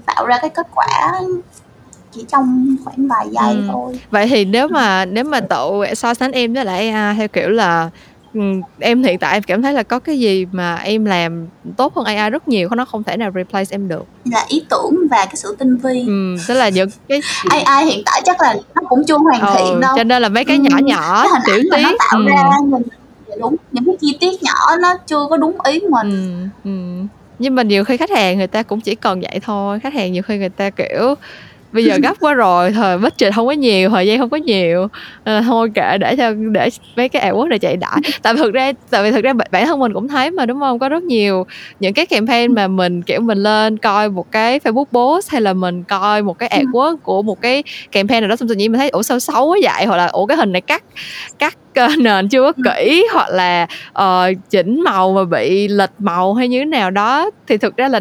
tạo ra cái kết quả chỉ trong khoảng vài giây ừ. thôi vậy thì nếu mà nếu mà tự so sánh em với lại AI theo kiểu là ừ, em hiện tại em cảm thấy là có cái gì mà em làm tốt hơn AI rất nhiều nó không thể nào replace em được là ý tưởng và cái sự tinh vi ừ, tức là những cái AI hiện tại chắc là nó cũng chưa hoàn ừ, thiện đâu cho nên là mấy cái nhỏ nhỏ tiểu tiết nó tạo ừ. ra mình đúng những cái chi tiết nhỏ nó chưa có đúng ý mình ừ, ừ. nhưng mà nhiều khi khách hàng người ta cũng chỉ cần vậy thôi khách hàng nhiều khi người ta kiểu bây giờ gấp quá rồi thời budget không có nhiều thời gian không có nhiều. À, thôi kệ để cho để mấy cái AdWords này chạy đại tại thực ra tại vì thực ra bản thân mình cũng thấy mà đúng không? Có rất nhiều những cái campaign mà mình kiểu mình lên coi một cái Facebook post hay là mình coi một cái AdWords của một cái campaign nào đó xong tự nhiên mình thấy ủa sao xấu quá vậy? Hoặc là ủa cái hình này cắt cắt nền chưa có kỹ hoặc là uh, chỉnh màu mà bị lệch màu hay như thế nào đó thì thực ra là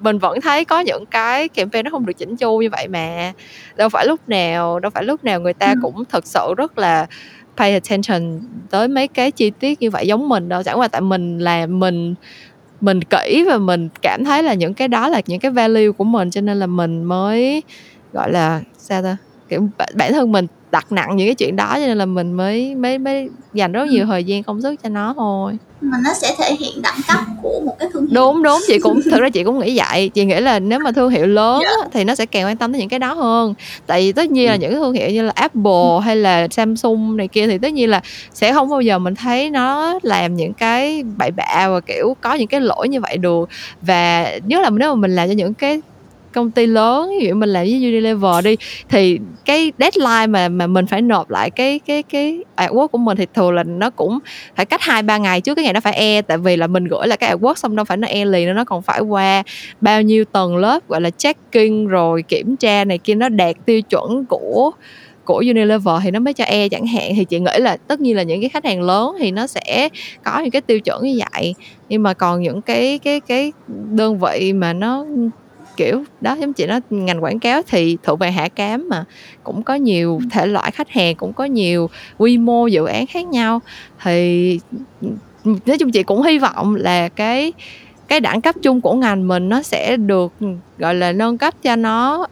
mình vẫn thấy có những cái campaign nó không được chỉnh chu như vậy mà. Đâu phải lúc nào đâu phải lúc nào người ta cũng thật sự rất là pay attention tới mấy cái chi tiết như vậy giống mình đâu. Chẳng qua tại mình là mình mình kỹ và mình cảm thấy là những cái đó là những cái value của mình cho nên là mình mới gọi là sao ta kiểu bản thân mình đặt nặng những cái chuyện đó cho nên là mình mới mới mới dành rất nhiều thời gian công sức cho nó thôi mà nó sẽ thể hiện đẳng cấp của một cái thương hiệu đúng đúng chị cũng thực ra chị cũng nghĩ vậy chị nghĩ là nếu mà thương hiệu lớn yeah. Dạ. thì nó sẽ càng quan tâm tới những cái đó hơn tại vì tất nhiên là ừ. những cái thương hiệu như là Apple hay là Samsung này kia thì tất nhiên là sẽ không bao giờ mình thấy nó làm những cái bậy bạ và kiểu có những cái lỗi như vậy được và nhất là nếu mà mình làm cho những cái công ty lớn, ví dụ mình làm với Unilever đi, thì cái deadline mà mà mình phải nộp lại cái cái cái artwork của mình thì thường là nó cũng phải cách hai, ba ngày trước cái ngày nó phải e tại vì là mình gửi là cái artwork xong đâu phải nó e liền nó còn phải qua bao nhiêu tầng lớp, gọi là checking rồi kiểm tra này kia, nó đạt tiêu chuẩn của của Unilever thì nó mới cho e chẳng hạn. Thì chị nghĩ là tất nhiên là những cái khách hàng lớn thì nó sẽ có những cái tiêu chuẩn như vậy. Nhưng mà còn những cái cái cái đơn vị mà nó kiểu đó giống chị nói ngành quảng cáo thì thuộc về hạ cám mà. Cũng có nhiều thể loại khách hàng cũng có nhiều quy mô dự án khác nhau. Thì nói chung chị cũng hy vọng là cái cái đẳng cấp chung của ngành mình nó sẽ được gọi là nâng cấp cho nó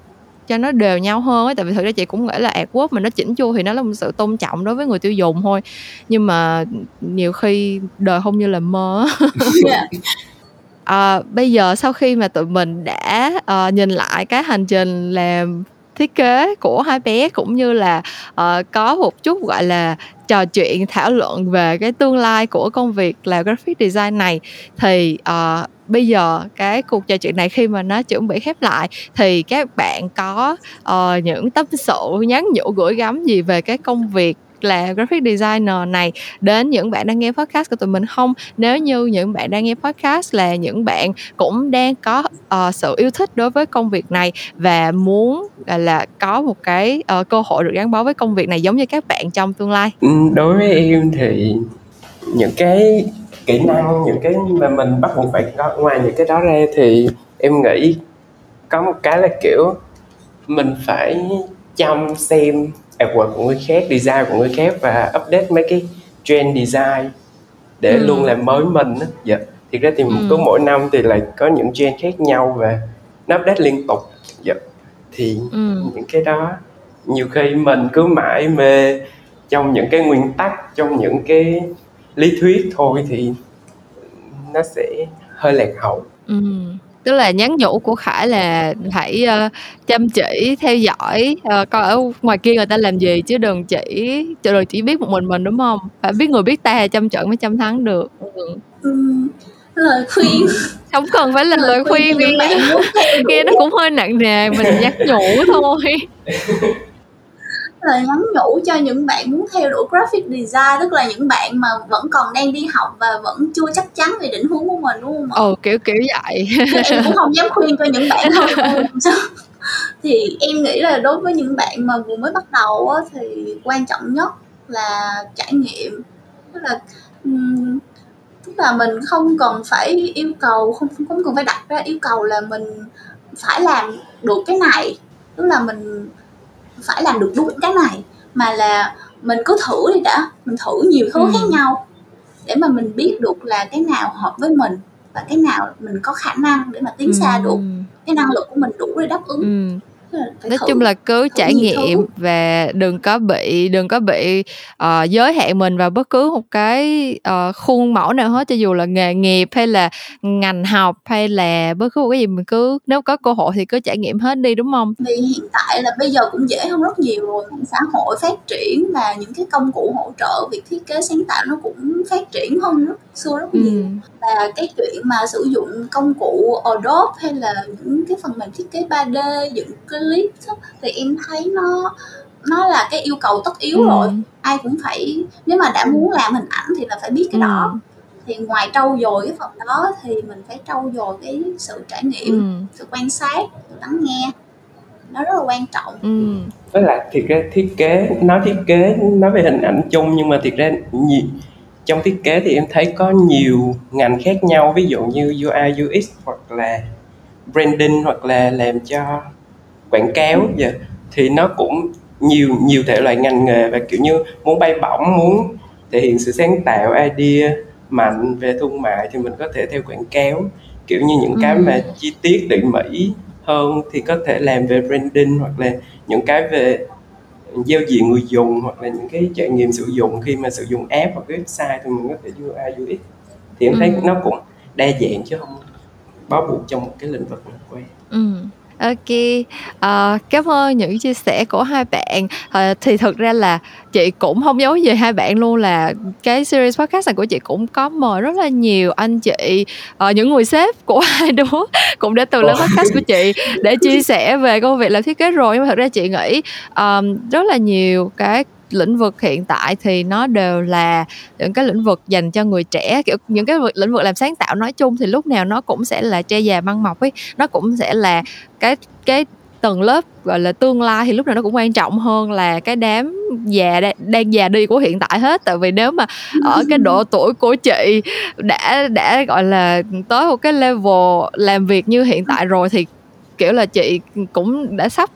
cho nó đều nhau hơn ấy tại vì thực ra chị cũng nghĩ là AdWords mà nó chỉnh chu thì nó là một sự tôn trọng đối với người tiêu dùng thôi. Nhưng mà nhiều khi đời không như là mơ yeah à, bây giờ sau khi mà tụi mình đã uh, nhìn lại cái hành trình làm thiết kế của hai bé cũng như là uh, có một chút gọi là trò chuyện thảo luận về cái tương lai của công việc là graphic design này thì uh, bây giờ cái cuộc trò chuyện này khi mà nó chuẩn bị khép lại thì các bạn có uh, những tâm sự nhắn nhủ gửi gắm gì về cái công việc là graphic designer này đến những bạn đang nghe podcast của tụi mình không? Nếu như những bạn đang nghe podcast là những bạn cũng đang có uh, sự yêu thích đối với công việc này và muốn là, là có một cái uh, cơ hội được gắn bó với công việc này giống như các bạn trong tương lai. Ừ, đối với em thì những cái kỹ năng những cái mà mình bắt buộc phải có ngoài những cái đó ra thì em nghĩ có một cái là kiểu mình phải chăm xem artwork của người khác design của người khác và update mấy cái trend design để ừ. luôn làm mới mình á dạ thiệt ra thì ừ. cứ mỗi năm thì lại có những trend khác nhau và nó update liên tục dạ thì ừ. những cái đó nhiều khi mình cứ mãi mê trong những cái nguyên tắc trong những cái lý thuyết thôi thì nó sẽ hơi lạc hậu ừ tức là nhắn nhủ của khải là hãy uh, chăm chỉ theo dõi uh, coi ở ngoài kia người ta làm gì chứ đừng chỉ đừng chỉ biết một mình mình đúng không? Phải biết người biết ta chăm trận mới chăm thắng được. Ừ. Ừ, lời khuyên. Không cần phải là lời, lời khuyên, khuyên nghe, nghe nó cũng hơi nặng nề mình nhắc nhủ thôi là nhắn nhủ cho những bạn muốn theo đuổi graphic design tức là những bạn mà vẫn còn đang đi học và vẫn chưa chắc chắn về định hướng của mình đúng không ạ? Ừ kiểu kiểu vậy. em cũng không dám khuyên cho những bạn thôi thì em nghĩ là đối với những bạn mà vừa mới bắt đầu á, thì quan trọng nhất là trải nghiệm tức là tức là mình không cần phải yêu cầu không không cần phải đặt ra yêu cầu là mình phải làm được cái này tức là mình phải làm được đúng cái này mà là mình cứ thử đi đã mình thử nhiều thứ ừ. khác nhau để mà mình biết được là cái nào hợp với mình và cái nào mình có khả năng để mà tiến ừ. xa được cái năng lực của mình đủ để đáp ứng ừ nói chung là cứ trải nghiệm thứ. và đừng có bị đừng có bị uh, giới hạn mình vào bất cứ một cái uh, khuôn mẫu nào hết. Cho dù là nghề nghiệp hay là ngành học hay là bất cứ một cái gì mình cứ nếu có cơ hội thì cứ trải nghiệm hết đi đúng không? Vì hiện tại là bây giờ cũng dễ hơn rất nhiều rồi. Xã hội phát triển và những cái công cụ hỗ trợ việc thiết kế sáng tạo nó cũng phát triển hơn rất xưa rất nhiều. Ừ. và cái chuyện mà sử dụng công cụ Adobe hay là những cái phần mềm thiết kế 3D dựng clip thì em thấy nó nó là cái yêu cầu tất yếu ừ. rồi ai cũng phải nếu mà đã muốn làm hình ảnh thì là phải biết cái ừ. đó thì ngoài trau dồi cái phần đó thì mình phải trau dồi cái sự trải nghiệm ừ. sự quan sát sự lắng nghe nó rất là quan trọng ừ. với lại thiệt ra thiết kế nói thiết kế nói về hình ảnh chung nhưng mà thiệt ra nhiều trong thiết kế thì em thấy có nhiều ngành khác nhau ví dụ như UI UX hoặc là branding hoặc là làm cho quảng cáo giờ thì nó cũng nhiều nhiều thể loại ngành nghề và kiểu như muốn bay bổng muốn thể hiện sự sáng tạo idea mạnh về thương mại thì mình có thể theo quảng cáo. Kiểu như những cái mà chi tiết tỉ mỉ hơn thì có thể làm về branding hoặc là những cái về giao diện người dùng hoặc là những cái trải nghiệm sử dụng. Khi mà sử dụng app hoặc website thì mình có thể UI UX thì em thấy ừ. nó cũng đa dạng chứ không bó buộc trong một cái lĩnh vực nào quen ừ. Ok, ờ, cảm ơn những chia sẻ của hai bạn. Ờ, thì thực ra là chị cũng không giấu gì hai bạn luôn là cái series podcast này của chị cũng có mời rất là nhiều anh chị, ờ, những người sếp của hai đứa cũng đã từng lên podcast của chị để chia sẻ về công việc làm thiết kế rồi. Nhưng mà thật ra chị nghĩ ờm, rất là nhiều cái lĩnh vực hiện tại thì nó đều là những cái lĩnh vực dành cho người trẻ kiểu những cái lĩnh vực làm sáng tạo nói chung thì lúc nào nó cũng sẽ là tre già măng mọc ấy nó cũng sẽ là cái cái tầng lớp gọi là tương lai thì lúc nào nó cũng quan trọng hơn là cái đám già đang già đi của hiện tại hết. Tại vì nếu mà ở cái độ tuổi của chị đã đã gọi là tới một cái level làm việc như hiện tại rồi thì kiểu là chị cũng đã sắp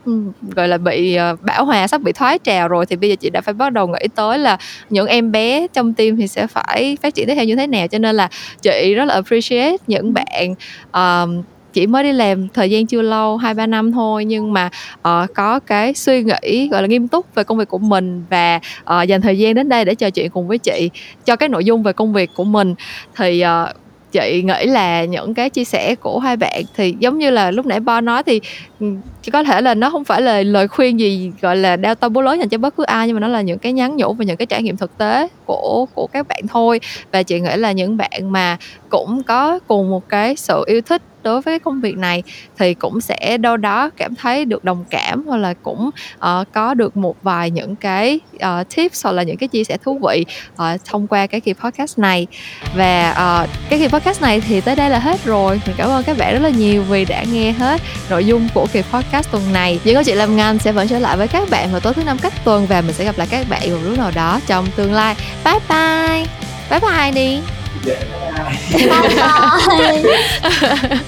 gọi là bị ờ, bão hòa sắp bị thoái trào rồi thì bây giờ chị đã phải bắt đầu nghĩ tới là những em bé trong tim thì sẽ phải phát triển tiếp theo như thế nào. Cho nên là chị rất là appreciate những bạn um, chỉ mới đi làm thời gian chưa lâu hai ba năm thôi nhưng mà uh, có cái suy nghĩ gọi là nghiêm túc về công việc của mình và uh, dành thời gian đến đây để trò chuyện cùng với chị. Cho cái nội dung về công việc của mình thì uh, chị nghĩ là những cái chia sẻ của hai bạn thì giống như là lúc nãy bo nói thì ừ, có thể là nó không phải là lời khuyên gì, gọi là đeo tâm bố lối dành cho bất cứ ai, nhưng mà nó là những cái nhắn nhủ và những cái trải nghiệm thực tế của của các bạn thôi. Và chị nghĩ là những bạn mà cũng có cùng một cái sự yêu thích đối với công việc này thì cũng sẽ đâu đó cảm thấy được đồng cảm hoặc là cũng uh, có được một vài những cái uh, tips hoặc là những cái chia sẻ thú vị uh, thông qua cái kỳ podcast này. Và uh, cái kỳ podcast này thì tới đây là hết rồi. Mình cảm ơn các bạn rất là nhiều vì đã nghe hết nội dung của kỳ podcast tuần này. Những câu chuyện làm ngành sẽ vẫn trở lại với các bạn vào tối thứ năm cách tuần và mình sẽ gặp lại các bạn vào lúc nào đó trong tương lai. Bye bye! Bye bye đi dạ bye bye bye bye